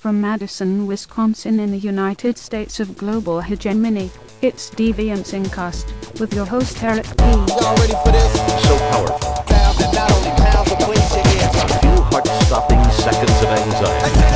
From Madison, Wisconsin in the United States of global hegemony, it's Deviant SynCast with your host Eric P. Y'all ready for this? so powerful. Sound that not only pounds but cleans your ears. Few heart-stopping seconds of anxiety.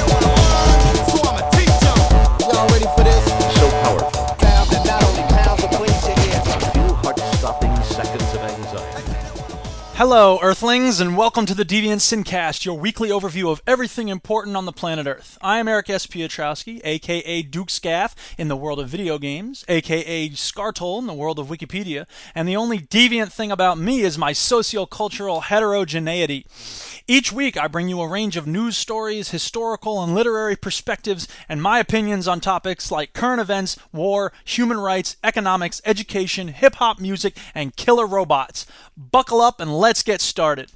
Hello, Earthlings, and welcome to the Deviant SynCast, your weekly overview of everything important on the planet Earth. I am Eric S. Piotrowski, aka Duke Scath in the world of video games, aka Scartol in the world of Wikipedia, and the only deviant thing about me is my sociocultural heterogeneity. Each week, I bring you a range of news stories, historical and literary perspectives, and my opinions on topics like current events, war, human rights, economics, education, hip hop music, and killer robots. Buckle up and let's get started.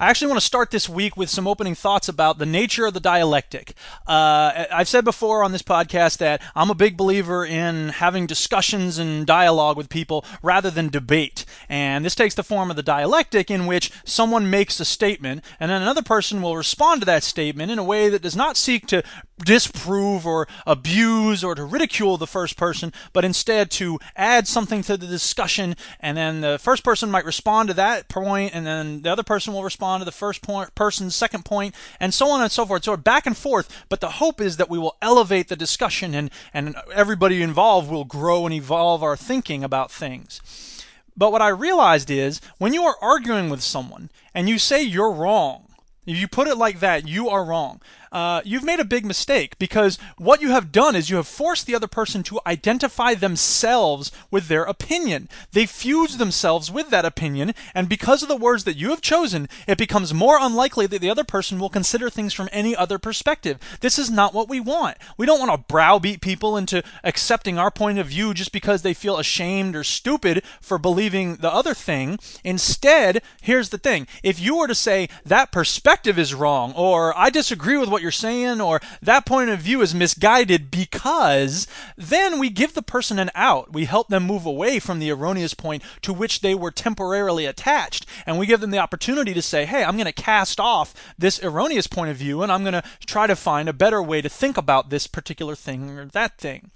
I actually want to start this week with some opening thoughts about the nature of the dialectic. Uh, I've said before on this podcast that I'm a big believer in having discussions and dialogue with people rather than debate. And this takes the form of the dialectic in which someone makes a statement and then another person will respond to that statement in a way that does not seek to disprove or abuse or to ridicule the first person, but instead to add something to the discussion. And then the first person might respond to that point, and then the other person will respond to the first point, person's second point, and so on and so forth. So back and forth. But the hope is that we will elevate the discussion, and and everybody involved will grow and evolve our thinking about things. But what I realized is when you are arguing with someone and you say you're wrong, if you put it like that, you are wrong. Uh, you've made a big mistake because what you have done is you have forced the other person to identify themselves with their opinion. They fuse themselves with that opinion, and because of the words that you have chosen, it becomes more unlikely that the other person will consider things from any other perspective. This is not what we want. We don't want to browbeat people into accepting our point of view just because they feel ashamed or stupid for believing the other thing. Instead, here's the thing if you were to say that perspective is wrong, or I disagree with what you're saying, or that point of view is misguided because then we give the person an out. We help them move away from the erroneous point to which they were temporarily attached. And we give them the opportunity to say, hey, I'm going to cast off this erroneous point of view and I'm going to try to find a better way to think about this particular thing or that thing.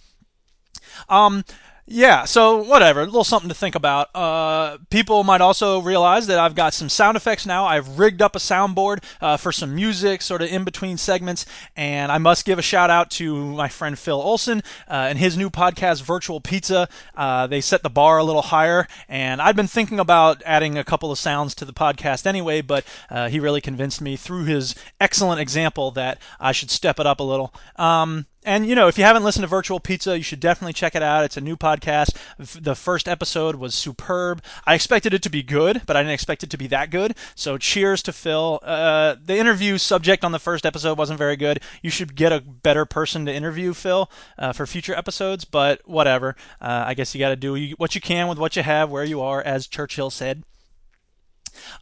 Um, yeah, so whatever, a little something to think about. Uh, people might also realize that I've got some sound effects now. I've rigged up a soundboard uh, for some music, sort of in between segments, and I must give a shout out to my friend Phil Olson uh, and his new podcast, Virtual Pizza. Uh, they set the bar a little higher, and I'd been thinking about adding a couple of sounds to the podcast anyway, but uh, he really convinced me through his excellent example that I should step it up a little. Um, and you know, if you haven't listened to Virtual Pizza, you should definitely check it out. It's a new podcast. The first episode was superb. I expected it to be good, but I didn't expect it to be that good. So, cheers to Phil. Uh, the interview subject on the first episode wasn't very good. You should get a better person to interview Phil uh, for future episodes. But whatever. Uh, I guess you got to do what you can with what you have, where you are, as Churchill said.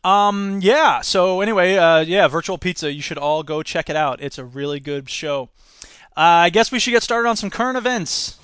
Um, yeah. So anyway, uh, yeah, Virtual Pizza. You should all go check it out. It's a really good show. Uh, I guess we should get started on some current events.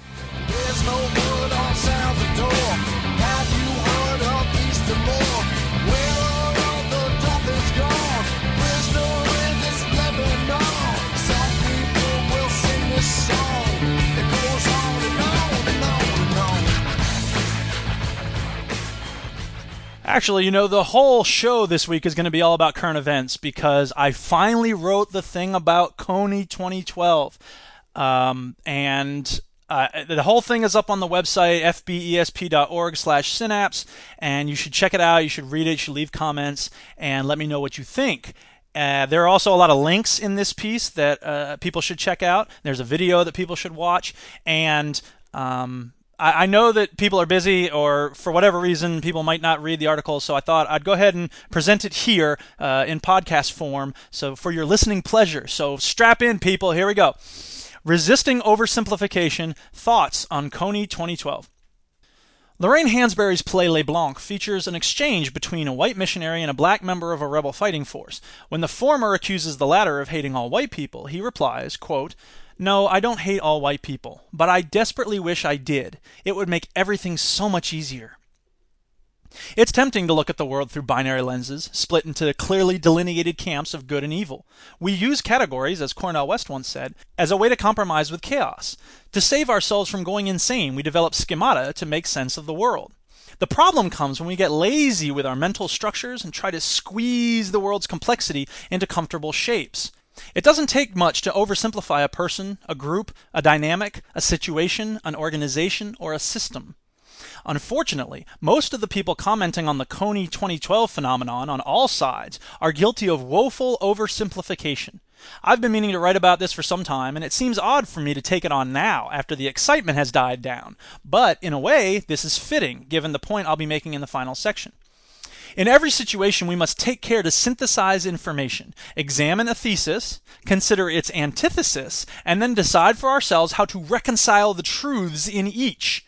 Actually, you know, the whole show this week is going to be all about current events because I finally wrote the thing about Kony 2012. Um, and uh, the whole thing is up on the website fbesp.org slash synapse and you should check it out you should read it you should leave comments and let me know what you think uh, there are also a lot of links in this piece that uh, people should check out there's a video that people should watch and um, I, I know that people are busy, or for whatever reason, people might not read the article. So I thought I'd go ahead and present it here uh, in podcast form, so for your listening pleasure. So strap in, people. Here we go. Resisting oversimplification. Thoughts on Kony 2012. Lorraine Hansberry's play Les Blancs features an exchange between a white missionary and a black member of a rebel fighting force. When the former accuses the latter of hating all white people, he replies, quote, No, I don't hate all white people, but I desperately wish I did. It would make everything so much easier. It's tempting to look at the world through binary lenses, split into clearly delineated camps of good and evil. We use categories, as Cornel West once said, as a way to compromise with chaos. To save ourselves from going insane, we develop schemata to make sense of the world. The problem comes when we get lazy with our mental structures and try to squeeze the world's complexity into comfortable shapes. It doesn't take much to oversimplify a person, a group, a dynamic, a situation, an organization, or a system. Unfortunately, most of the people commenting on the Kony 2012 phenomenon on all sides are guilty of woeful oversimplification. I've been meaning to write about this for some time, and it seems odd for me to take it on now after the excitement has died down. But in a way, this is fitting given the point I'll be making in the final section. In every situation, we must take care to synthesize information, examine a thesis, consider its antithesis, and then decide for ourselves how to reconcile the truths in each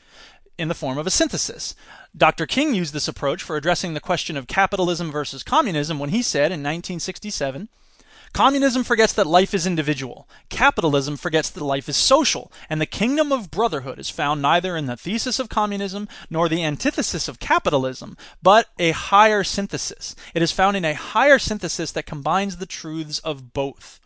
in the form of a synthesis. Dr. King used this approach for addressing the question of capitalism versus communism when he said in 1967 Communism forgets that life is individual. Capitalism forgets that life is social, and the kingdom of brotherhood is found neither in the thesis of communism nor the antithesis of capitalism, but a higher synthesis. It is found in a higher synthesis that combines the truths of both.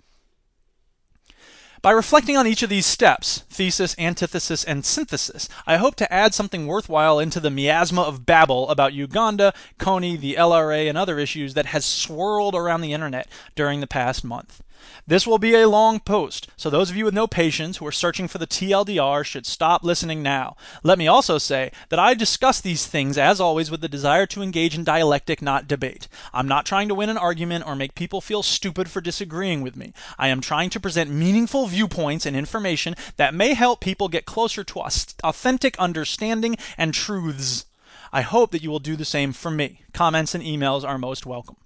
By reflecting on each of these steps thesis, antithesis, and synthesis I hope to add something worthwhile into the miasma of babble about Uganda, Kony, the LRA, and other issues that has swirled around the internet during the past month. This will be a long post, so those of you with no patience who are searching for the TLDR should stop listening now. Let me also say that I discuss these things, as always, with the desire to engage in dialectic, not debate. I'm not trying to win an argument or make people feel stupid for disagreeing with me. I am trying to present meaningful viewpoints and information that may help people get closer to authentic understanding and truths. I hope that you will do the same for me. Comments and emails are most welcome.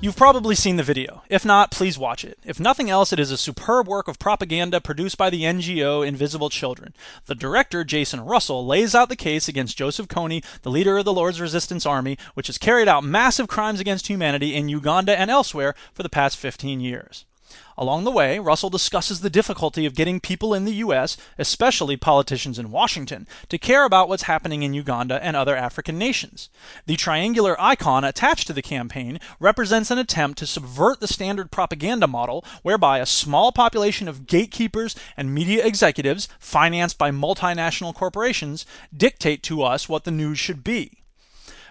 You've probably seen the video. If not, please watch it. If nothing else, it is a superb work of propaganda produced by the NGO Invisible Children. The director, Jason Russell, lays out the case against Joseph Kony, the leader of the Lord's Resistance Army, which has carried out massive crimes against humanity in Uganda and elsewhere for the past 15 years. Along the way, Russell discusses the difficulty of getting people in the U.S., especially politicians in Washington, to care about what's happening in Uganda and other African nations. The triangular icon attached to the campaign represents an attempt to subvert the standard propaganda model whereby a small population of gatekeepers and media executives, financed by multinational corporations, dictate to us what the news should be.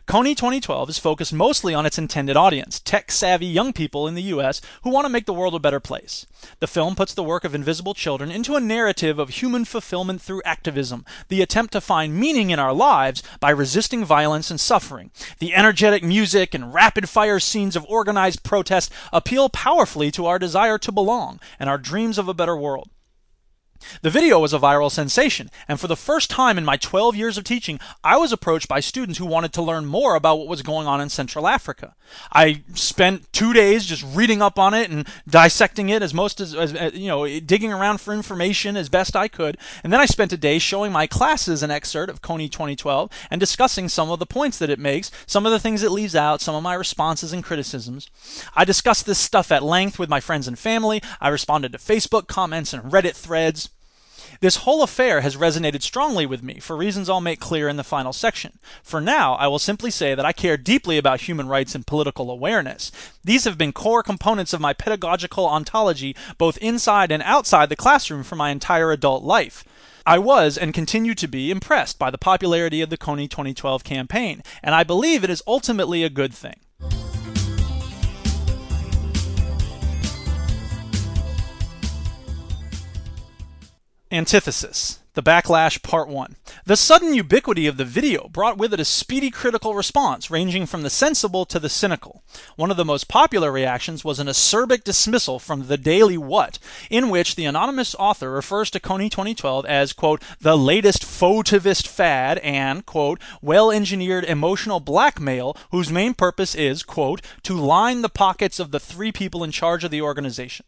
Kony 2012 is focused mostly on its intended audience, tech savvy young people in the US who want to make the world a better place. The film puts the work of Invisible Children into a narrative of human fulfillment through activism, the attempt to find meaning in our lives by resisting violence and suffering. The energetic music and rapid fire scenes of organized protest appeal powerfully to our desire to belong and our dreams of a better world. The video was a viral sensation, and for the first time in my 12 years of teaching, I was approached by students who wanted to learn more about what was going on in Central Africa. I spent two days just reading up on it and dissecting it as most as, as you know, digging around for information as best I could, and then I spent a day showing my classes an excerpt of Kony 2012 and discussing some of the points that it makes, some of the things it leaves out, some of my responses and criticisms. I discussed this stuff at length with my friends and family. I responded to Facebook comments and Reddit threads. This whole affair has resonated strongly with me for reasons I'll make clear in the final section. For now, I will simply say that I care deeply about human rights and political awareness. These have been core components of my pedagogical ontology, both inside and outside the classroom for my entire adult life. I was and continue to be impressed by the popularity of the Kony 2012 campaign, and I believe it is ultimately a good thing. Antithesis The Backlash Part 1. The sudden ubiquity of the video brought with it a speedy critical response, ranging from the sensible to the cynical. One of the most popular reactions was an acerbic dismissal from the Daily What, in which the anonymous author refers to Kony 2012 as, quote, the latest fauxtivist fad and, quote, well engineered emotional blackmail whose main purpose is, quote, to line the pockets of the three people in charge of the organization.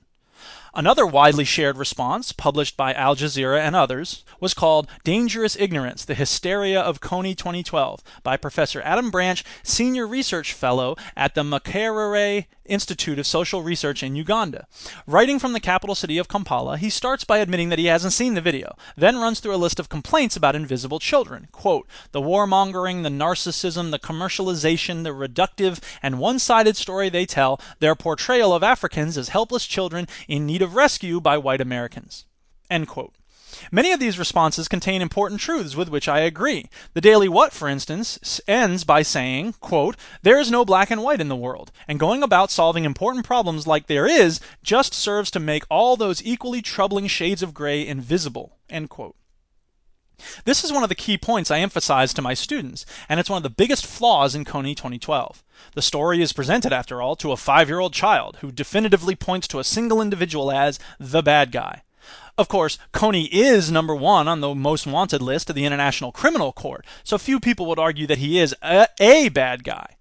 Another widely shared response, published by Al Jazeera and others, was called Dangerous Ignorance The Hysteria of Kony 2012 by Professor Adam Branch, Senior Research Fellow at the Makerere Institute of Social Research in Uganda. Writing from the capital city of Kampala, he starts by admitting that he hasn't seen the video, then runs through a list of complaints about invisible children. Quote, the warmongering, the narcissism, the commercialization, the reductive and one sided story they tell, their portrayal of Africans as helpless children in need of rescue by white Americans. Many of these responses contain important truths with which I agree. The Daily What, for instance, ends by saying, quote, There is no black and white in the world, and going about solving important problems like there is just serves to make all those equally troubling shades of gray invisible. End quote. This is one of the key points I emphasize to my students, and it's one of the biggest flaws in Kony 2012. The story is presented, after all, to a five year old child who definitively points to a single individual as the bad guy. Of course, Kony is number one on the most wanted list of the International Criminal Court, so few people would argue that he is a, a bad guy.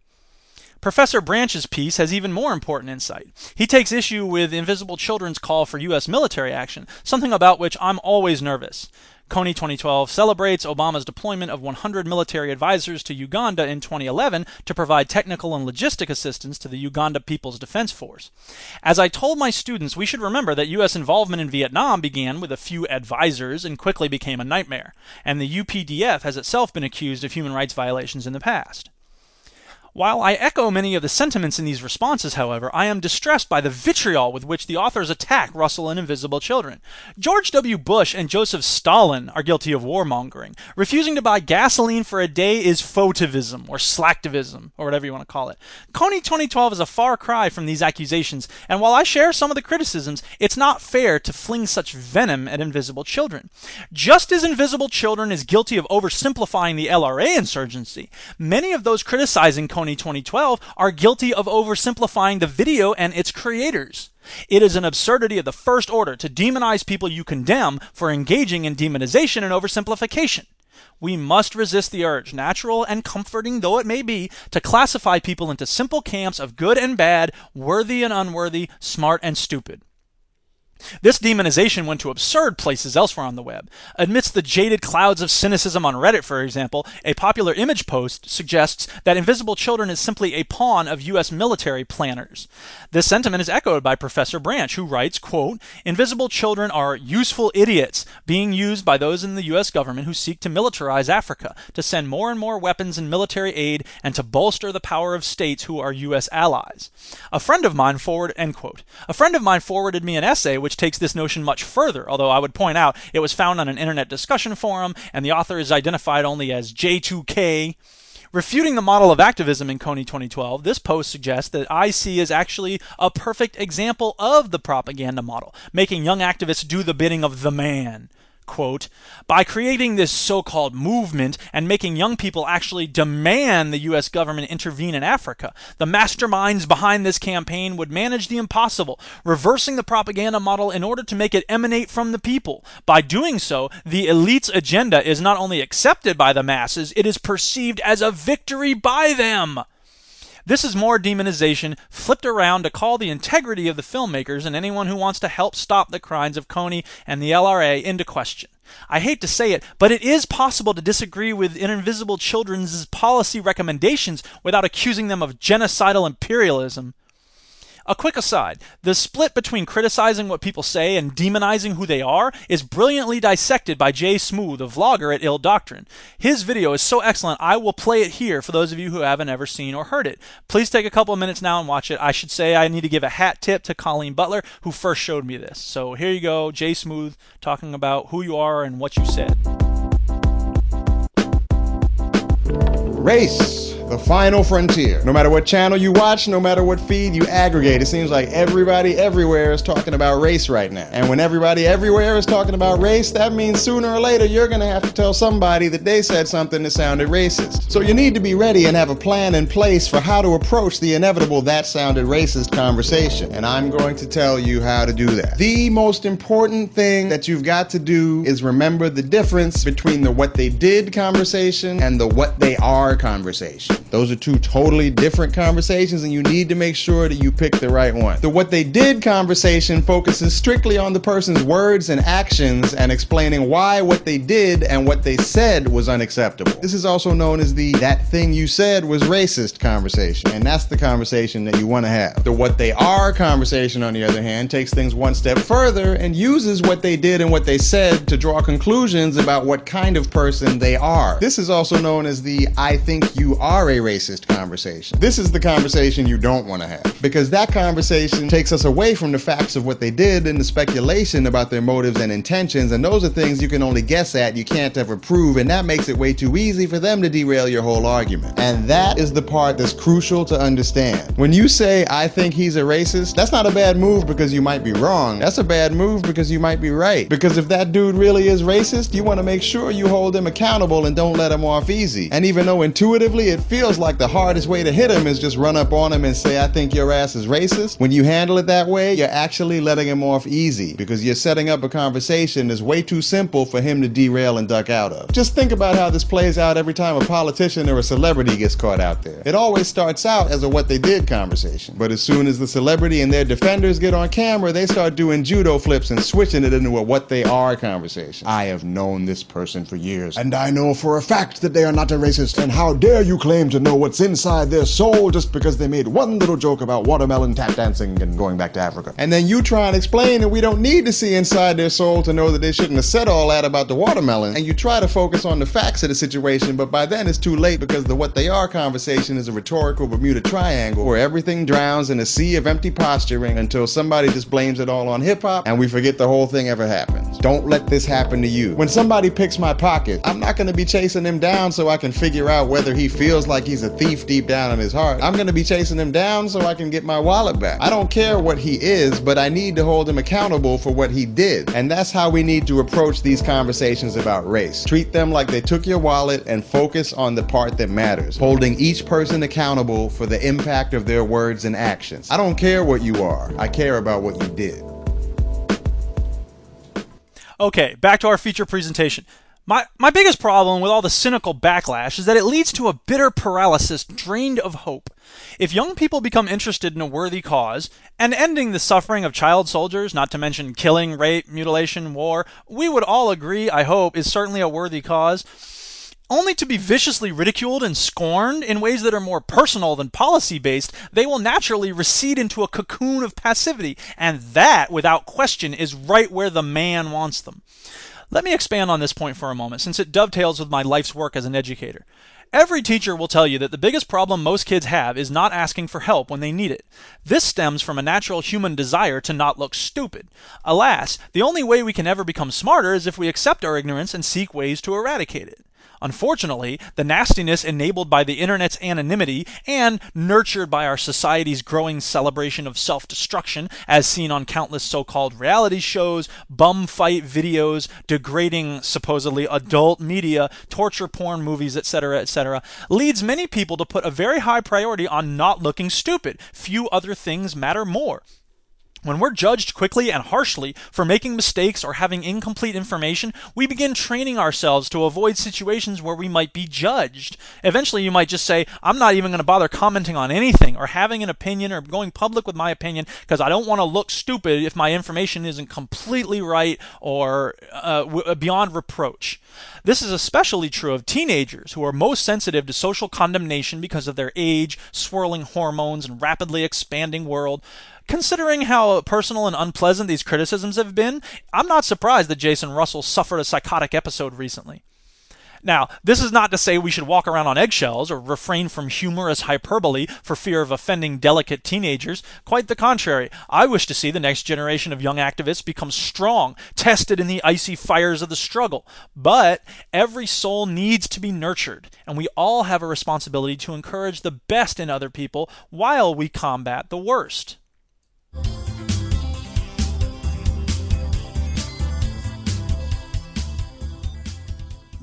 Professor Branch's piece has even more important insight. He takes issue with Invisible Children's call for U.S. military action, something about which I'm always nervous. Kony 2012 celebrates Obama's deployment of 100 military advisors to Uganda in 2011 to provide technical and logistic assistance to the Uganda People's Defense Force. As I told my students, we should remember that U.S. involvement in Vietnam began with a few advisors and quickly became a nightmare, and the UPDF has itself been accused of human rights violations in the past. While I echo many of the sentiments in these responses, however, I am distressed by the vitriol with which the authors attack Russell and Invisible Children. George W. Bush and Joseph Stalin are guilty of warmongering. Refusing to buy gasoline for a day is fauxtivism, or slacktivism, or whatever you want to call it. Kony 2012 is a far cry from these accusations, and while I share some of the criticisms, it's not fair to fling such venom at Invisible Children. Just as Invisible Children is guilty of oversimplifying the LRA insurgency, many of those criticizing Kony 2012 are guilty of oversimplifying the video and its creators. It is an absurdity of the first order to demonize people you condemn for engaging in demonization and oversimplification. We must resist the urge, natural and comforting though it may be, to classify people into simple camps of good and bad, worthy and unworthy, smart and stupid. This demonization went to absurd places elsewhere on the web. Amidst the jaded clouds of cynicism on Reddit, for example, a popular image post suggests that Invisible Children is simply a pawn of U.S. military planners. This sentiment is echoed by Professor Branch, who writes, quote, Invisible children are useful idiots being used by those in the U.S. government who seek to militarize Africa, to send more and more weapons and military aid, and to bolster the power of states who are U.S. allies. A friend of mine forward, end quote. A friend of mine forwarded me an essay which takes this notion much further, although I would point out it was found on an internet discussion forum, and the author is identified only as J2K. Refuting the model of activism in Kony 2012, this post suggests that IC is actually a perfect example of the propaganda model, making young activists do the bidding of the man quote, by creating this so called movement and making young people actually demand the U.S. government intervene in Africa, the masterminds behind this campaign would manage the impossible, reversing the propaganda model in order to make it emanate from the people. By doing so, the elite's agenda is not only accepted by the masses, it is perceived as a victory by them. This is more demonization flipped around to call the integrity of the filmmakers and anyone who wants to help stop the crimes of Kony and the LRA into question. I hate to say it, but it is possible to disagree with Invisible Children's policy recommendations without accusing them of genocidal imperialism. A quick aside the split between criticizing what people say and demonizing who they are is brilliantly dissected by Jay Smooth, a vlogger at Ill Doctrine. His video is so excellent, I will play it here for those of you who haven't ever seen or heard it. Please take a couple of minutes now and watch it. I should say I need to give a hat tip to Colleen Butler, who first showed me this. So here you go, Jay Smooth talking about who you are and what you said. Race, the final frontier. No matter what channel you watch, no matter what feed you aggregate, it seems like everybody everywhere is talking about race right now. And when everybody everywhere is talking about race, that means sooner or later you're gonna have to tell somebody that they said something that sounded racist. So you need to be ready and have a plan in place for how to approach the inevitable that sounded racist conversation. And I'm going to tell you how to do that. The most important thing that you've got to do is remember the difference between the what they did conversation and the what they are conversation. Those are two totally different conversations, and you need to make sure that you pick the right one. The what they did conversation focuses strictly on the person's words and actions and explaining why what they did and what they said was unacceptable. This is also known as the that thing you said was racist conversation, and that's the conversation that you want to have. The what they are conversation, on the other hand, takes things one step further and uses what they did and what they said to draw conclusions about what kind of person they are. This is also known as the I think you are a racist conversation. This is the conversation you don't want to have because that conversation takes us away from the facts of what they did and the speculation about their motives and intentions, and those are things you can only guess at, you can't ever prove, and that makes it way too easy for them to derail your whole argument. And that is the part that's crucial to understand. When you say, I think he's a racist, that's not a bad move because you might be wrong. That's a bad move because you might be right. Because if that dude really is racist, you want to make sure you hold him accountable and don't let him off easy. And even though intuitively it feels like the hardest way to hit him is just run up on him and say, I think your ass is racist, when you handle it that way, you're actually letting him off easy because you're setting up a conversation that's way too simple for him to derail and duck out of. Just think about how this plays out every time a politician or a celebrity gets caught out there. It always starts out as a what they did conversation. But as soon as the celebrity and their defenders get on camera, they start doing judo flips and switching it into a what they are conversation. I have known this person for years, and I know for a fact that they are not a racist. And how dare you claim to know what's inside their soul just because they made one little joke about watermelon tap dancing and going back to Africa. And then you try and explain that we don't need to see inside their soul to know that they shouldn't have said all that about the watermelon. And you try to focus on the facts of the situation, but by then it's too late because the what they are conversation is a rhetorical Bermuda triangle where everything drowns in a sea of empty posturing until somebody just blames it all on hip hop and we forget the whole thing ever happens. Don't let this happen to you. When somebody picks my pocket, I'm not going to be chasing him down so I can figure out whether he feels like he's a thief deep down in his heart. I'm to be chasing him down so I can get my wallet back. I don't care what he is, but I need to hold him accountable for what he did. And that's how we need to approach these conversations about race. Treat them like they took your wallet and focus on the part that matters, holding each person accountable for the impact of their words and actions. I don't care what you are, I care about what you did. Okay, back to our feature presentation. My, my biggest problem with all the cynical backlash is that it leads to a bitter paralysis drained of hope. If young people become interested in a worthy cause, and ending the suffering of child soldiers, not to mention killing, rape, mutilation, war, we would all agree, I hope, is certainly a worthy cause, only to be viciously ridiculed and scorned in ways that are more personal than policy based, they will naturally recede into a cocoon of passivity, and that, without question, is right where the man wants them. Let me expand on this point for a moment, since it dovetails with my life's work as an educator. Every teacher will tell you that the biggest problem most kids have is not asking for help when they need it. This stems from a natural human desire to not look stupid. Alas, the only way we can ever become smarter is if we accept our ignorance and seek ways to eradicate it. Unfortunately, the nastiness enabled by the internet's anonymity and nurtured by our society's growing celebration of self destruction, as seen on countless so called reality shows, bum fight videos, degrading, supposedly adult media, torture porn movies, etc., etc., leads many people to put a very high priority on not looking stupid. Few other things matter more. When we're judged quickly and harshly for making mistakes or having incomplete information, we begin training ourselves to avoid situations where we might be judged. Eventually, you might just say, I'm not even going to bother commenting on anything or having an opinion or going public with my opinion because I don't want to look stupid if my information isn't completely right or uh, w- beyond reproach. This is especially true of teenagers who are most sensitive to social condemnation because of their age, swirling hormones, and rapidly expanding world. Considering how personal and unpleasant these criticisms have been, I'm not surprised that Jason Russell suffered a psychotic episode recently. Now, this is not to say we should walk around on eggshells or refrain from humorous hyperbole for fear of offending delicate teenagers. Quite the contrary. I wish to see the next generation of young activists become strong, tested in the icy fires of the struggle. But every soul needs to be nurtured, and we all have a responsibility to encourage the best in other people while we combat the worst.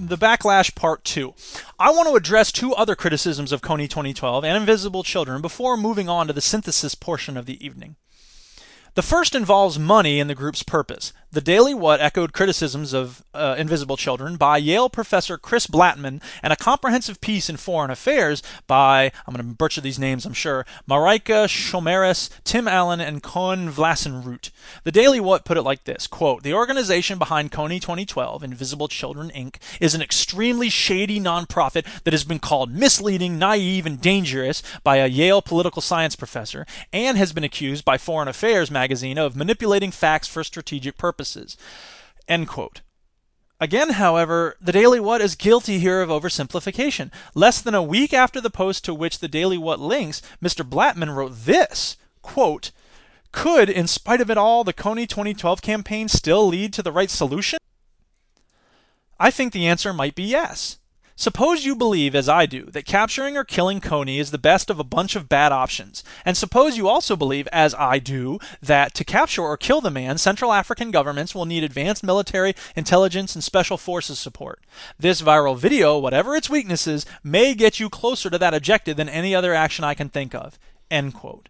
The backlash part two. I want to address two other criticisms of Kony 2012 and Invisible Children before moving on to the synthesis portion of the evening. The first involves money and the group's purpose. The Daily What echoed criticisms of uh, Invisible Children by Yale professor Chris Blattman and a comprehensive piece in Foreign Affairs by, I'm going to butcher these names, I'm sure, Marika Schomerus, Tim Allen, and Koen Vlassenroot. The Daily What put it like this, quote, The organization behind Kony 2012, Invisible Children Inc., is an extremely shady nonprofit that has been called misleading, naive, and dangerous by a Yale political science professor, and has been accused by Foreign Affairs magazine of manipulating facts for strategic purposes. End quote. Again, however, the Daily What is guilty here of oversimplification. Less than a week after the post to which the Daily What links, Mr. Blattman wrote this quote, Could, in spite of it all, the Kony 2012 campaign still lead to the right solution? I think the answer might be yes. Suppose you believe, as I do, that capturing or killing Kony is the best of a bunch of bad options. And suppose you also believe, as I do, that to capture or kill the man, Central African governments will need advanced military, intelligence, and special forces support. This viral video, whatever its weaknesses, may get you closer to that objective than any other action I can think of. End quote.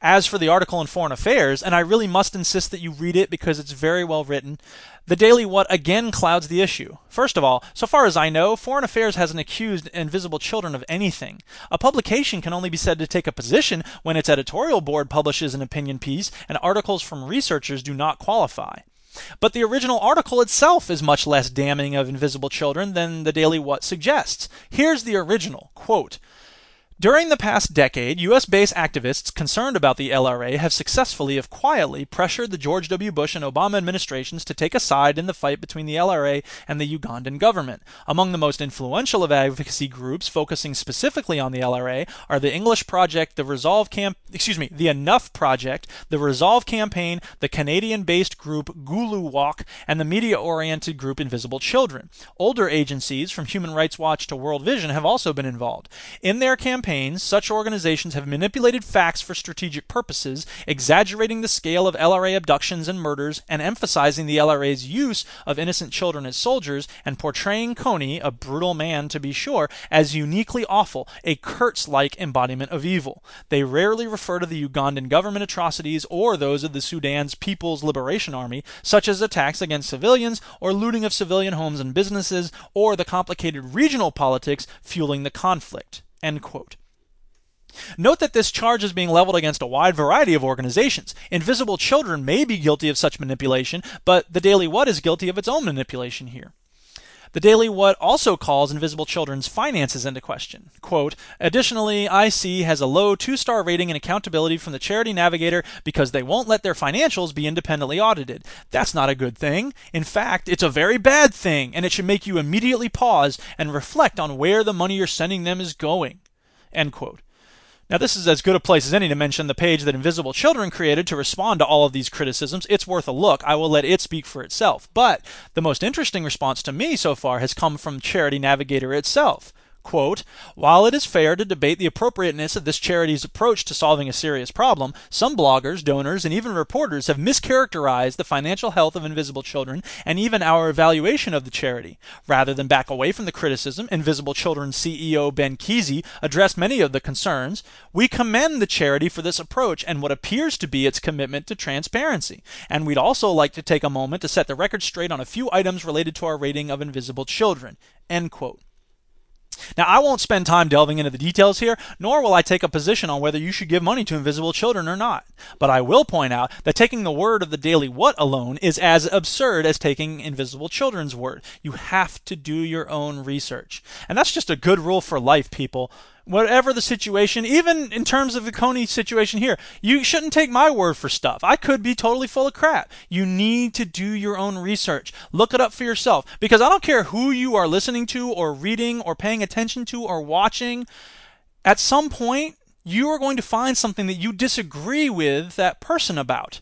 As for the article in Foreign Affairs, and I really must insist that you read it because it's very well written, the Daily What again clouds the issue. First of all, so far as I know, Foreign Affairs hasn't accused Invisible Children of anything. A publication can only be said to take a position when its editorial board publishes an opinion piece and articles from researchers do not qualify. But the original article itself is much less damning of Invisible Children than the Daily What suggests. Here's the original quote, during the past decade, U.S. based activists concerned about the LRA have successfully, if quietly, pressured the George W. Bush and Obama administrations to take a side in the fight between the LRA and the Ugandan government. Among the most influential of advocacy groups focusing specifically on the LRA are the English Project, the Resolve Camp, excuse me, the Enough Project, the Resolve Campaign, the Canadian-based group Gulu Walk, and the media-oriented group Invisible Children. Older agencies, from Human Rights Watch to World Vision, have also been involved. In their campaigns, such organizations have manipulated facts for strategic purposes, exaggerating the scale of LRA abductions and murders, and emphasizing the LRA's use of innocent children as soldiers, and portraying Kony, a brutal man to be sure, as uniquely awful, a Kurtz like embodiment of evil. They rarely refer to the Ugandan government atrocities or those of the Sudan's People's Liberation Army, such as attacks against civilians, or looting of civilian homes and businesses, or the complicated regional politics fueling the conflict. End quote. Note that this charge is being leveled against a wide variety of organizations. Invisible Children may be guilty of such manipulation, but the Daily What is guilty of its own manipulation here. The Daily What also calls Invisible Children's finances into question. Quote, Additionally, IC has a low two star rating and accountability from the Charity Navigator because they won't let their financials be independently audited. That's not a good thing. In fact, it's a very bad thing, and it should make you immediately pause and reflect on where the money you're sending them is going. End quote. Now, this is as good a place as any to mention the page that Invisible Children created to respond to all of these criticisms. It's worth a look. I will let it speak for itself. But the most interesting response to me so far has come from Charity Navigator itself. Quote, While it is fair to debate the appropriateness of this charity's approach to solving a serious problem, some bloggers, donors, and even reporters have mischaracterized the financial health of invisible children and even our evaluation of the charity. Rather than back away from the criticism, Invisible Children's CEO Ben Keesey addressed many of the concerns. We commend the charity for this approach and what appears to be its commitment to transparency. And we'd also like to take a moment to set the record straight on a few items related to our rating of invisible children. End quote. Now, I won't spend time delving into the details here, nor will I take a position on whether you should give money to invisible children or not. But I will point out that taking the word of the Daily What alone is as absurd as taking invisible children's word. You have to do your own research. And that's just a good rule for life, people whatever the situation, even in terms of the Kony situation here, you shouldn't take my word for stuff. I could be totally full of crap. You need to do your own research. Look it up for yourself. Because I don't care who you are listening to or reading or paying attention to or watching, at some point, you are going to find something that you disagree with that person about.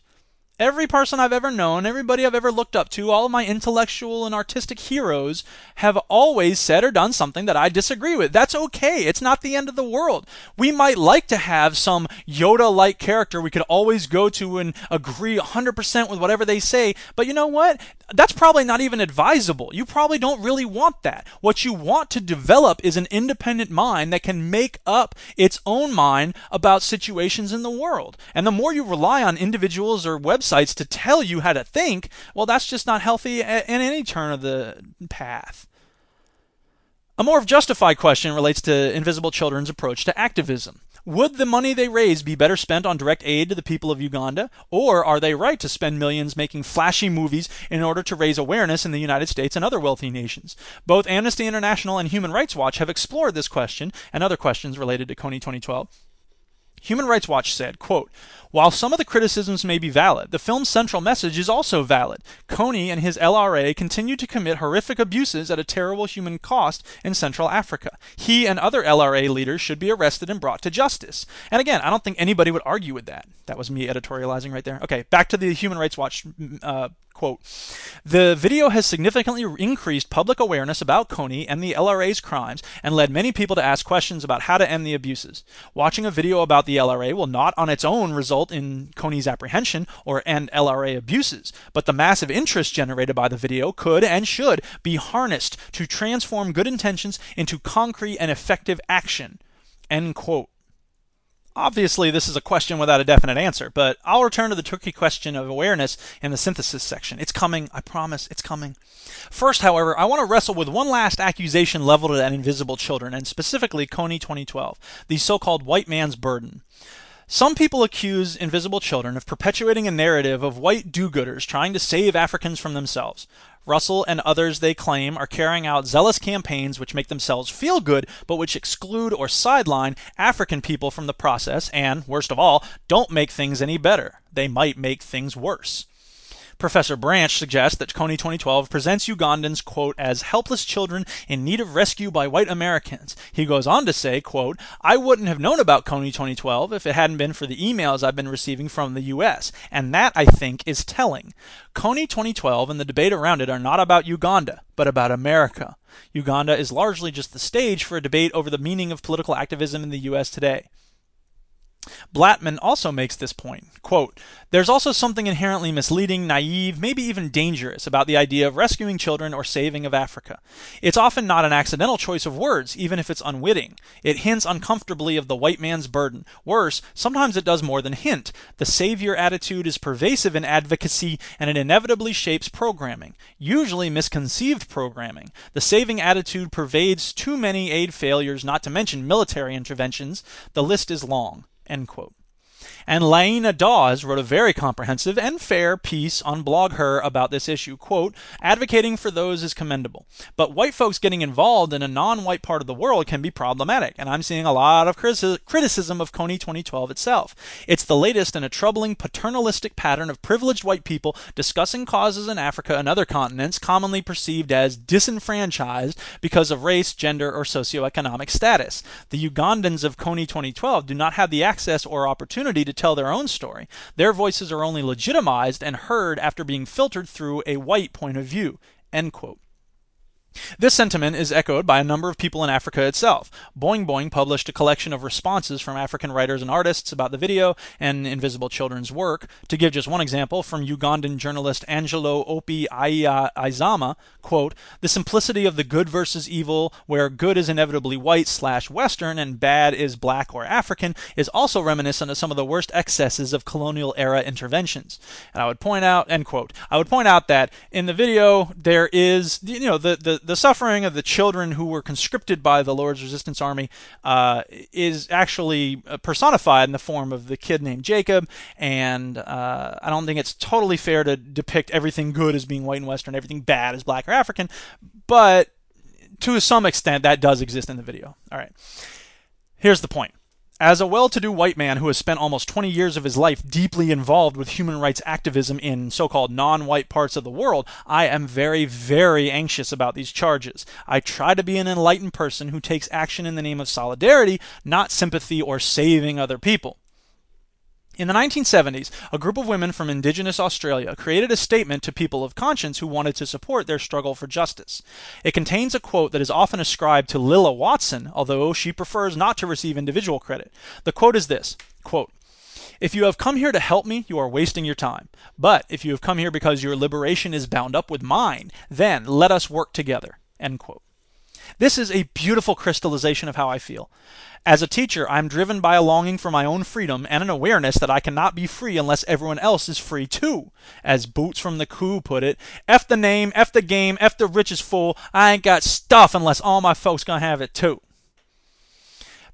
Every person I've ever known, everybody I've ever looked up to, all of my intellectual and artistic heroes have always said or done something that I disagree with. That's okay. It's not the end of the world. We might like to have some Yoda like character we could always go to and agree 100% with whatever they say, but you know what? That's probably not even advisable. You probably don't really want that. What you want to develop is an independent mind that can make up its own mind about situations in the world. And the more you rely on individuals or websites, websites to tell you how to think, well, that's just not healthy in any turn of the path. A more justified question relates to Invisible Children's approach to activism. Would the money they raise be better spent on direct aid to the people of Uganda? Or are they right to spend millions making flashy movies in order to raise awareness in the United States and other wealthy nations? Both Amnesty International and Human Rights Watch have explored this question and other questions related to Kony 2012. Human Rights Watch said, quote, While some of the criticisms may be valid, the film's central message is also valid. Kony and his LRA continue to commit horrific abuses at a terrible human cost in Central Africa. He and other LRA leaders should be arrested and brought to justice. And again, I don't think anybody would argue with that. That was me editorializing right there. Okay, back to the Human Rights Watch uh, quote the video has significantly increased public awareness about Kony and the lra's crimes and led many people to ask questions about how to end the abuses watching a video about the lra will not on its own result in Kony's apprehension or end lra abuses but the massive interest generated by the video could and should be harnessed to transform good intentions into concrete and effective action end quote Obviously, this is a question without a definite answer, but I'll return to the tricky question of awareness in the synthesis section. It's coming, I promise, it's coming. First, however, I want to wrestle with one last accusation leveled at invisible children, and specifically Kony 2012, the so called white man's burden. Some people accuse invisible children of perpetuating a narrative of white do gooders trying to save Africans from themselves. Russell and others, they claim, are carrying out zealous campaigns which make themselves feel good, but which exclude or sideline African people from the process, and, worst of all, don't make things any better. They might make things worse. Professor Branch suggests that Kony 2012 presents Ugandans, quote, as helpless children in need of rescue by white Americans. He goes on to say, quote, I wouldn't have known about Kony 2012 if it hadn't been for the emails I've been receiving from the U.S., and that, I think, is telling. Kony 2012 and the debate around it are not about Uganda, but about America. Uganda is largely just the stage for a debate over the meaning of political activism in the U.S. today. Blattman also makes this point. Quote, There's also something inherently misleading, naive, maybe even dangerous about the idea of rescuing children or saving of Africa. It's often not an accidental choice of words, even if it's unwitting. It hints uncomfortably of the white man's burden. Worse, sometimes it does more than hint. The savior attitude is pervasive in advocacy, and it inevitably shapes programming, usually misconceived programming. The saving attitude pervades too many aid failures, not to mention military interventions. The list is long. End quote. And Laina Dawes wrote a very comprehensive and fair piece on BlogHer about this issue. Quote, advocating for those is commendable, but white folks getting involved in a non-white part of the world can be problematic, and I'm seeing a lot of criticism of Kony 2012 itself. It's the latest in a troubling paternalistic pattern of privileged white people discussing causes in Africa and other continents commonly perceived as disenfranchised because of race, gender, or socioeconomic status. The Ugandans of Kony 2012 do not have the access or opportunity to tell their own story. Their voices are only legitimized and heard after being filtered through a white point of view. This sentiment is echoed by a number of people in Africa itself. Boing Boing published a collection of responses from African writers and artists about the video and Invisible Children's work. To give just one example, from Ugandan journalist Angelo Opi Aizama, quote, The simplicity of the good versus evil, where good is inevitably white slash Western and bad is black or African, is also reminiscent of some of the worst excesses of colonial era interventions. And I would point out, end quote, I would point out that in the video there is, you know, the, the, the suffering of the children who were conscripted by the Lord's Resistance Army uh, is actually personified in the form of the kid named Jacob. And uh, I don't think it's totally fair to depict everything good as being white and Western, everything bad as black or African. But to some extent, that does exist in the video. All right. Here's the point. As a well to do white man who has spent almost 20 years of his life deeply involved with human rights activism in so called non white parts of the world, I am very, very anxious about these charges. I try to be an enlightened person who takes action in the name of solidarity, not sympathy or saving other people. In the 1970s, a group of women from indigenous Australia created a statement to people of conscience who wanted to support their struggle for justice. It contains a quote that is often ascribed to Lilla Watson, although she prefers not to receive individual credit. The quote is this quote, if you have come here to help me, you are wasting your time. But if you have come here because your liberation is bound up with mine, then let us work together. End quote. This is a beautiful crystallization of how I feel. As a teacher, I'm driven by a longing for my own freedom and an awareness that I cannot be free unless everyone else is free too. As Boots from the Coup put it, F the name, F the game, F the rich is full. I ain't got stuff unless all my folks gonna have it too.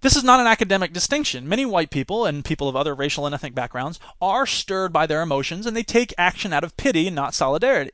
This is not an academic distinction. Many white people and people of other racial and ethnic backgrounds are stirred by their emotions and they take action out of pity and not solidarity.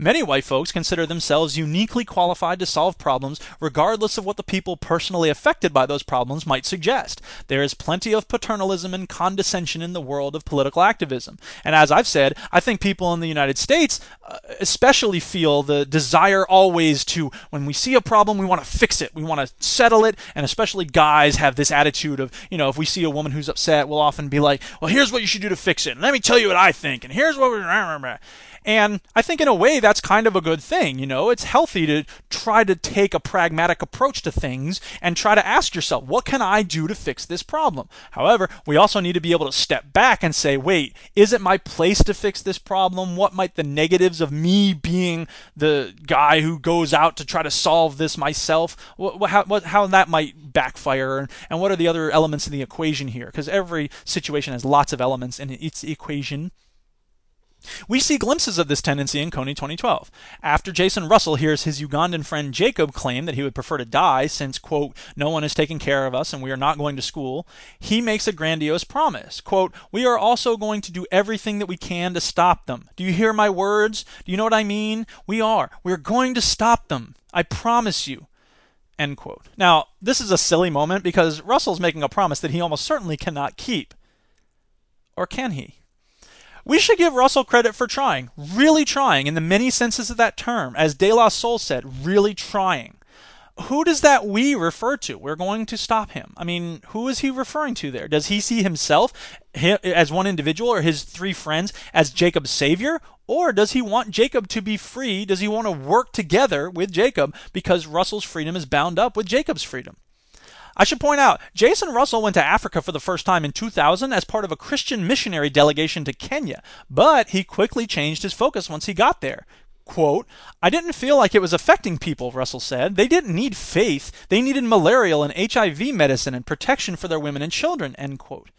Many white folks consider themselves uniquely qualified to solve problems regardless of what the people personally affected by those problems might suggest. There is plenty of paternalism and condescension in the world of political activism. And as I've said, I think people in the United States uh, especially feel the desire always to, when we see a problem, we want to fix it. We want to settle it. And especially guys have this attitude of, you know, if we see a woman who's upset, we'll often be like, well, here's what you should do to fix it. And let me tell you what I think. And here's what we're. And I think in a way that's kind of a good thing. You know, it's healthy to try to take a pragmatic approach to things and try to ask yourself, what can I do to fix this problem? However, we also need to be able to step back and say, wait, is it my place to fix this problem? What might the negatives of me being the guy who goes out to try to solve this myself, what, how, what, how that might backfire, and, and what are the other elements in the equation here? Because every situation has lots of elements in its equation. We see glimpses of this tendency in Kony 2012. After Jason Russell hears his Ugandan friend Jacob claim that he would prefer to die since, quote, no one is taking care of us and we are not going to school, he makes a grandiose promise. Quote, we are also going to do everything that we can to stop them. Do you hear my words? Do you know what I mean? We are. We are going to stop them. I promise you. End quote. Now, this is a silly moment because Russell's making a promise that he almost certainly cannot keep. Or can he? We should give Russell credit for trying, really trying, in the many senses of that term. As De La Soul said, really trying. Who does that we refer to? We're going to stop him. I mean, who is he referring to there? Does he see himself as one individual or his three friends as Jacob's savior? Or does he want Jacob to be free? Does he want to work together with Jacob because Russell's freedom is bound up with Jacob's freedom? I should point out, Jason Russell went to Africa for the first time in 2000 as part of a Christian missionary delegation to Kenya, but he quickly changed his focus once he got there. Quote, I didn't feel like it was affecting people, Russell said. They didn't need faith. They needed malarial and HIV medicine and protection for their women and children, end quote.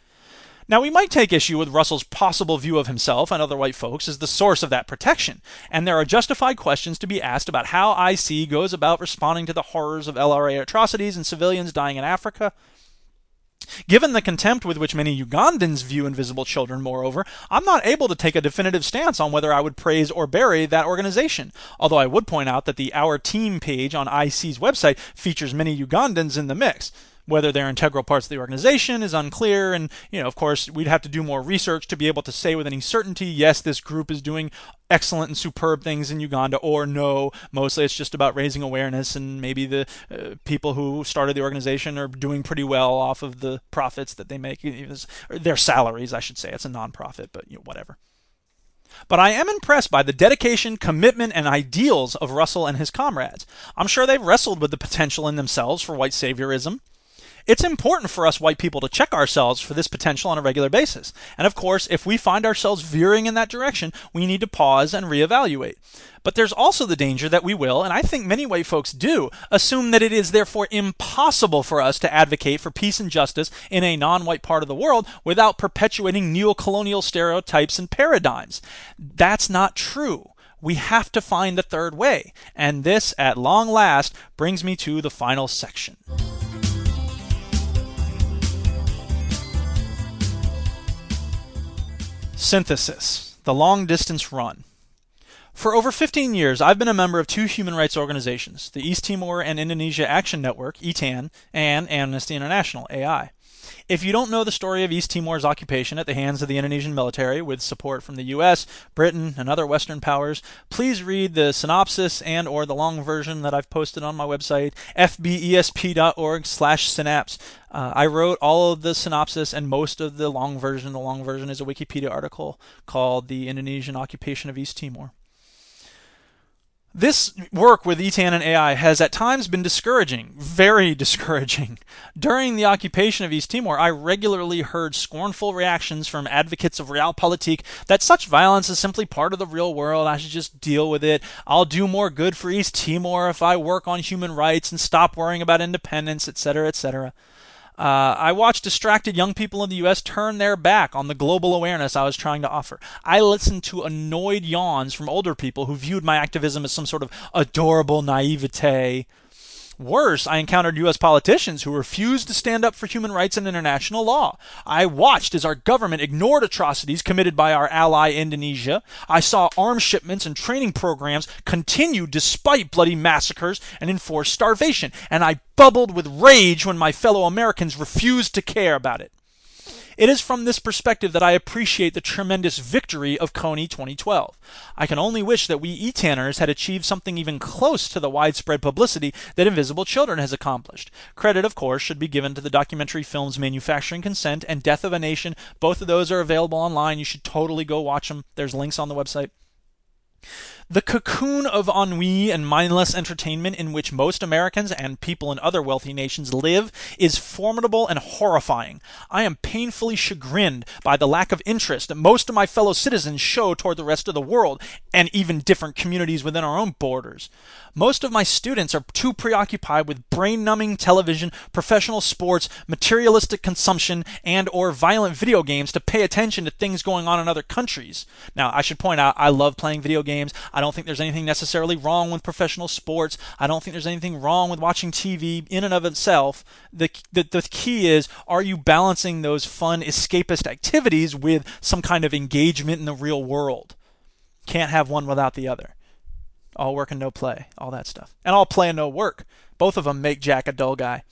Now, we might take issue with Russell's possible view of himself and other white folks as the source of that protection, and there are justified questions to be asked about how IC goes about responding to the horrors of LRA atrocities and civilians dying in Africa. Given the contempt with which many Ugandans view invisible children, moreover, I'm not able to take a definitive stance on whether I would praise or bury that organization. Although I would point out that the Our Team page on IC's website features many Ugandans in the mix. Whether they're integral parts of the organization is unclear, and you know, of course, we'd have to do more research to be able to say with any certainty, yes, this group is doing excellent and superb things in Uganda, or no, mostly it's just about raising awareness, and maybe the uh, people who started the organization are doing pretty well off of the profits that they make, their salaries, I should say. It's a nonprofit, but you know, whatever. But I am impressed by the dedication, commitment, and ideals of Russell and his comrades. I'm sure they've wrestled with the potential in themselves for white saviorism. It's important for us white people to check ourselves for this potential on a regular basis. And of course, if we find ourselves veering in that direction, we need to pause and reevaluate. But there's also the danger that we will, and I think many white folks do, assume that it is therefore impossible for us to advocate for peace and justice in a non white part of the world without perpetuating neo-colonial stereotypes and paradigms. That's not true. We have to find the third way. And this, at long last, brings me to the final section. Synthesis The Long Distance Run. For over 15 years, I've been a member of two human rights organizations the East Timor and Indonesia Action Network, ETAN, and Amnesty International, AI. If you don't know the story of East Timor's occupation at the hands of the Indonesian military with support from the US, Britain, and other western powers, please read the synopsis and or the long version that I've posted on my website fbesp.org slash synapse. Uh, I wrote all of the synopsis and most of the long version. The long version is a Wikipedia article called "The Indonesian Occupation of East Timor." This work with ETAN and AI has at times been discouraging, very discouraging. During the occupation of East Timor, I regularly heard scornful reactions from advocates of realpolitik that such violence is simply part of the real world. I should just deal with it. I'll do more good for East Timor if I work on human rights and stop worrying about independence, etc., etc. Uh, I watched distracted young people in the U.S. turn their back on the global awareness I was trying to offer. I listened to annoyed yawns from older people who viewed my activism as some sort of adorable naivete. Worse, I encountered U.S. politicians who refused to stand up for human rights and international law. I watched as our government ignored atrocities committed by our ally Indonesia. I saw arms shipments and training programs continue despite bloody massacres and enforced starvation. And I bubbled with rage when my fellow Americans refused to care about it. It is from this perspective that I appreciate the tremendous victory of Kony 2012. I can only wish that we e-tanners had achieved something even close to the widespread publicity that Invisible Children has accomplished. Credit, of course, should be given to the documentary films Manufacturing Consent and Death of a Nation. Both of those are available online. You should totally go watch them. There's links on the website. The cocoon of ennui and mindless entertainment in which most Americans and people in other wealthy nations live is formidable and horrifying. I am painfully chagrined by the lack of interest that most of my fellow citizens show toward the rest of the world and even different communities within our own borders. Most of my students are too preoccupied with brain-numbing television, professional sports, materialistic consumption, and or violent video games to pay attention to things going on in other countries. Now, I should point out I love playing video games. Don't think there's anything necessarily wrong with professional sports. I don't think there's anything wrong with watching TV in and of itself. The, the, the key is are you balancing those fun escapist activities with some kind of engagement in the real world? Can't have one without the other. All work and no play, all that stuff. And all play and no work. Both of them make Jack a dull guy.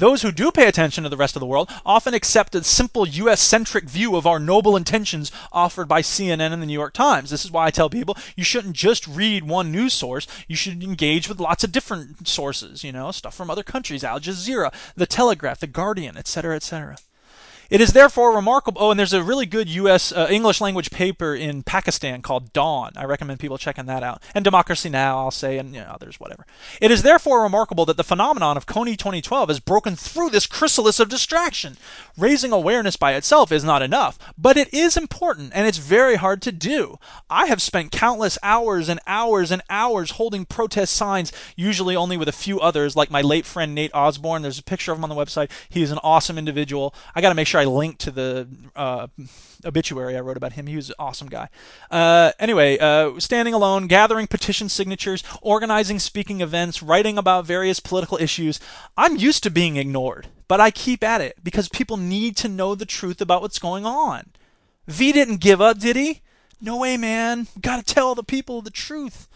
Those who do pay attention to the rest of the world often accept a simple US centric view of our noble intentions offered by CNN and the New York Times. This is why I tell people you shouldn't just read one news source, you should engage with lots of different sources, you know, stuff from other countries, Al Jazeera, The Telegraph, The Guardian, etc., etc. It is therefore remarkable. Oh, and there's a really good U.S. Uh, English language paper in Pakistan called Dawn. I recommend people checking that out. And Democracy Now! I'll say, and you know, others, whatever. It is therefore remarkable that the phenomenon of Kony 2012 has broken through this chrysalis of distraction. Raising awareness by itself is not enough, but it is important, and it's very hard to do. I have spent countless hours and hours and hours holding protest signs, usually only with a few others, like my late friend Nate Osborne. There's a picture of him on the website. He is an awesome individual. I got to make sure I link to the uh, obituary I wrote about him. He was an awesome guy. Uh, anyway, uh, standing alone, gathering petition signatures, organizing speaking events, writing about various political issues. I'm used to being ignored, but I keep at it because people need to know the truth about what's going on. V didn't give up, did he? No way, man. Got to tell the people the truth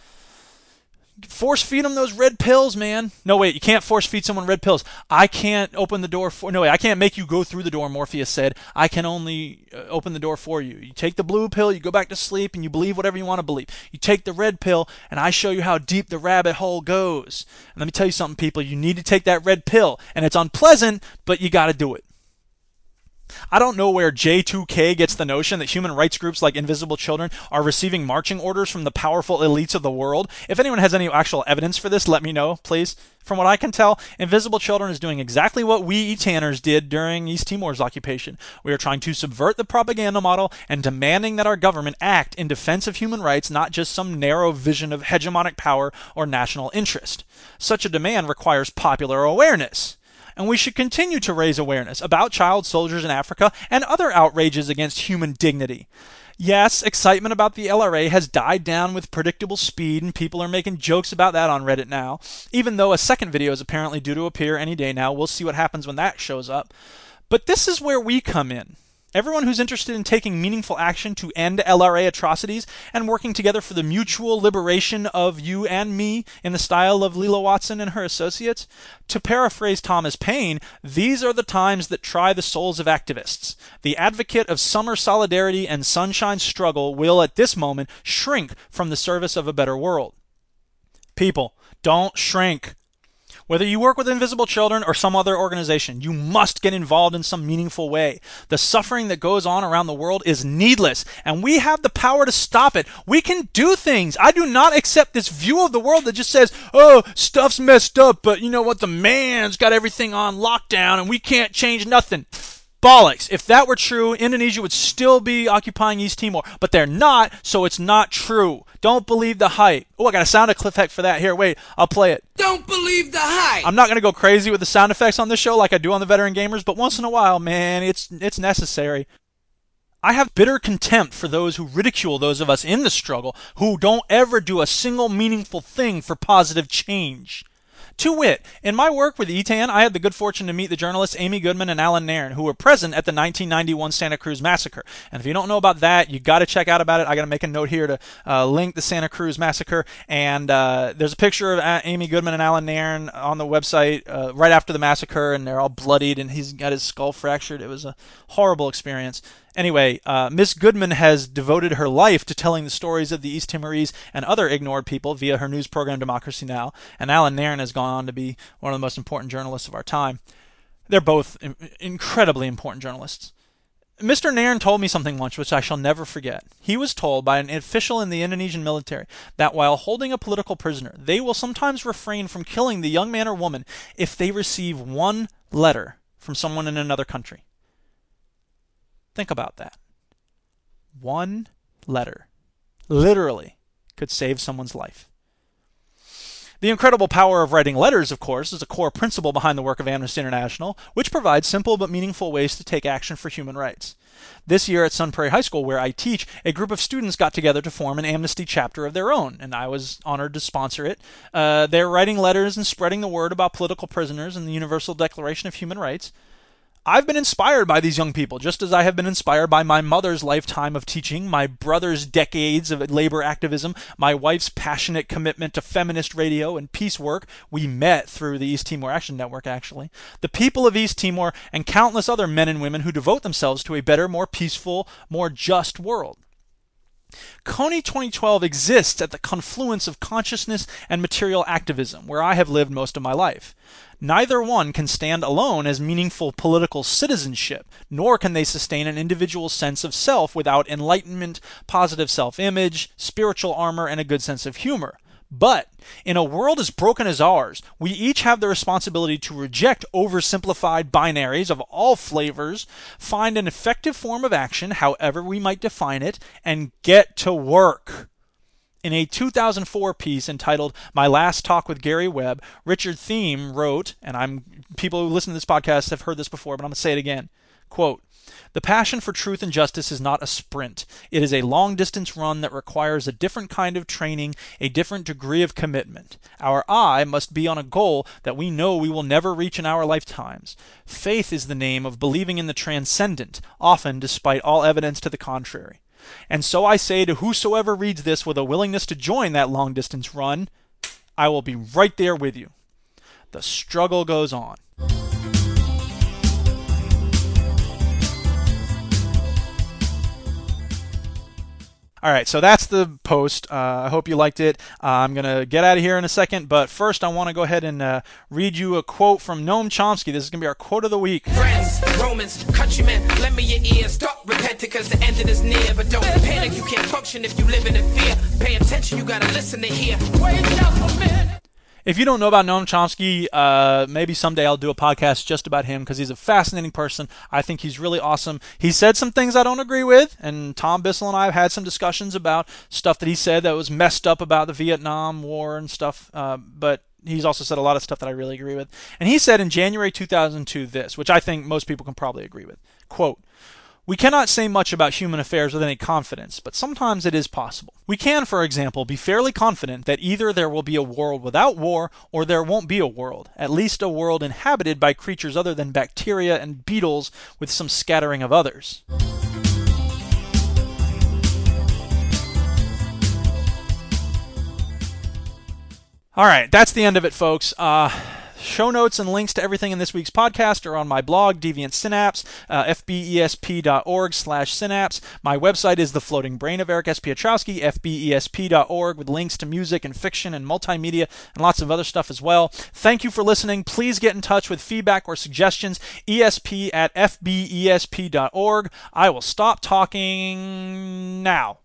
force feed them those red pills, man. No, wait, you can't force feed someone red pills. I can't open the door for. No, wait, I can't make you go through the door. Morpheus said, I can only uh, open the door for you. You take the blue pill, you go back to sleep, and you believe whatever you want to believe. You take the red pill, and I show you how deep the rabbit hole goes. And let me tell you something, people. You need to take that red pill, and it's unpleasant, but you got to do it. I don't know where J2K gets the notion that human rights groups like Invisible Children are receiving marching orders from the powerful elites of the world. If anyone has any actual evidence for this, let me know, please. From what I can tell, Invisible Children is doing exactly what we Etanners did during East Timor's occupation. We are trying to subvert the propaganda model and demanding that our government act in defense of human rights, not just some narrow vision of hegemonic power or national interest. Such a demand requires popular awareness and we should continue to raise awareness about child soldiers in Africa and other outrages against human dignity. Yes, excitement about the LRA has died down with predictable speed, and people are making jokes about that on Reddit now. Even though a second video is apparently due to appear any day now, we'll see what happens when that shows up. But this is where we come in. Everyone who's interested in taking meaningful action to end LRA atrocities and working together for the mutual liberation of you and me in the style of Lilla Watson and her associates. To paraphrase Thomas Paine, these are the times that try the souls of activists. The advocate of summer solidarity and sunshine struggle will at this moment shrink from the service of a better world. People, don't shrink. Whether you work with Invisible Children or some other organization, you must get involved in some meaningful way. The suffering that goes on around the world is needless, and we have the power to stop it. We can do things. I do not accept this view of the world that just says, oh, stuff's messed up, but you know what? The man's got everything on lockdown and we can't change nothing. Bollocks. If that were true, Indonesia would still be occupying East Timor, but they're not, so it's not true. Don't believe the hype. Oh, I got a sound effect for that. Here, wait, I'll play it. Don't believe the hype. I'm not going to go crazy with the sound effects on this show like I do on the veteran gamers, but once in a while, man, it's it's necessary. I have bitter contempt for those who ridicule those of us in the struggle who don't ever do a single meaningful thing for positive change. To wit, in my work with ETAN, I had the good fortune to meet the journalists Amy Goodman and Allan Nairn, who were present at the 1991 Santa Cruz massacre. And if you don't know about that, you got to check out about it. I got to make a note here to uh, link the Santa Cruz massacre. And uh, there's a picture of Amy Goodman and Allan Nairn on the website uh, right after the massacre, and they're all bloodied, and he's got his skull fractured. It was a horrible experience. Anyway, uh, Miss Goodman has devoted her life to telling the stories of the East Timorese and other ignored people via her news program Democracy Now! And Allan Nairn has gone on to be one of the most important journalists of our time. They're both in- incredibly important journalists. Mr. Nairn told me something once which I shall never forget. He was told by an official in the Indonesian military that while holding a political prisoner, they will sometimes refrain from killing the young man or woman if they receive one letter from someone in another country. Think about that. One letter literally could save someone's life. The incredible power of writing letters, of course, is a core principle behind the work of Amnesty International, which provides simple but meaningful ways to take action for human rights. This year at Sun Prairie High School, where I teach, a group of students got together to form an Amnesty chapter of their own, and I was honored to sponsor it. Uh, they're writing letters and spreading the word about political prisoners and the Universal Declaration of Human Rights. I've been inspired by these young people, just as I have been inspired by my mother's lifetime of teaching, my brother's decades of labor activism, my wife's passionate commitment to feminist radio and peace work. We met through the East Timor Action Network, actually. The people of East Timor, and countless other men and women who devote themselves to a better, more peaceful, more just world. Kony 2012 exists at the confluence of consciousness and material activism, where I have lived most of my life. Neither one can stand alone as meaningful political citizenship, nor can they sustain an individual sense of self without enlightenment, positive self image, spiritual armor, and a good sense of humor. But in a world as broken as ours, we each have the responsibility to reject oversimplified binaries of all flavors, find an effective form of action, however we might define it, and get to work. In a 2004 piece entitled My Last Talk with Gary Webb, Richard Thieme wrote, and I'm people who listen to this podcast have heard this before, but I'm going to say it again. Quote, the passion for truth and justice is not a sprint. It is a long distance run that requires a different kind of training, a different degree of commitment. Our eye must be on a goal that we know we will never reach in our lifetimes. Faith is the name of believing in the transcendent, often despite all evidence to the contrary. And so I say to whosoever reads this with a willingness to join that long distance run, I will be right there with you. The struggle goes on. All right, so that's the post. Uh, I hope you liked it. Uh, I'm going to get out of here in a second, but first I want to go ahead and uh, read you a quote from Noam Chomsky. This is going to be our quote of the week. Friends, Romans, countrymen, lend me your ears. Stop repenting cause the end is near. But don't panic, you can't function if you live in fear. Pay attention, you gotta listen to hear. Wait. If you don't know about Noam Chomsky, uh, maybe someday I'll do a podcast just about him because he's a fascinating person. I think he's really awesome. He said some things I don't agree with, and Tom Bissell and I have had some discussions about stuff that he said that was messed up about the Vietnam War and stuff. Uh, but he's also said a lot of stuff that I really agree with. And he said in January 2002 this, which I think most people can probably agree with. Quote, we cannot say much about human affairs with any confidence, but sometimes it is possible. We can, for example, be fairly confident that either there will be a world without war or there won't be a world, at least a world inhabited by creatures other than bacteria and beetles with some scattering of others. All right, that's the end of it, folks. Uh, Show notes and links to everything in this week's podcast are on my blog, Deviant Synapse, uh, fbesp.org slash synapse. My website is The Floating Brain of Eric S. Piotrowski, fbesp.org, with links to music and fiction and multimedia and lots of other stuff as well. Thank you for listening. Please get in touch with feedback or suggestions, esp at fbesp.org. I will stop talking now.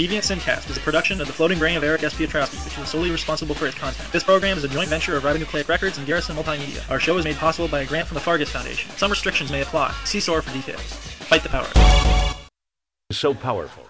Deviant SynCast is a production of the Floating Brain of Eric S. Piotrowski, which is solely responsible for its content. This program is a joint venture of Ribonucleic Records and Garrison Multimedia. Our show is made possible by a grant from the Fargus Foundation. Some restrictions may apply. See SOAR for details. Fight the power. So powerful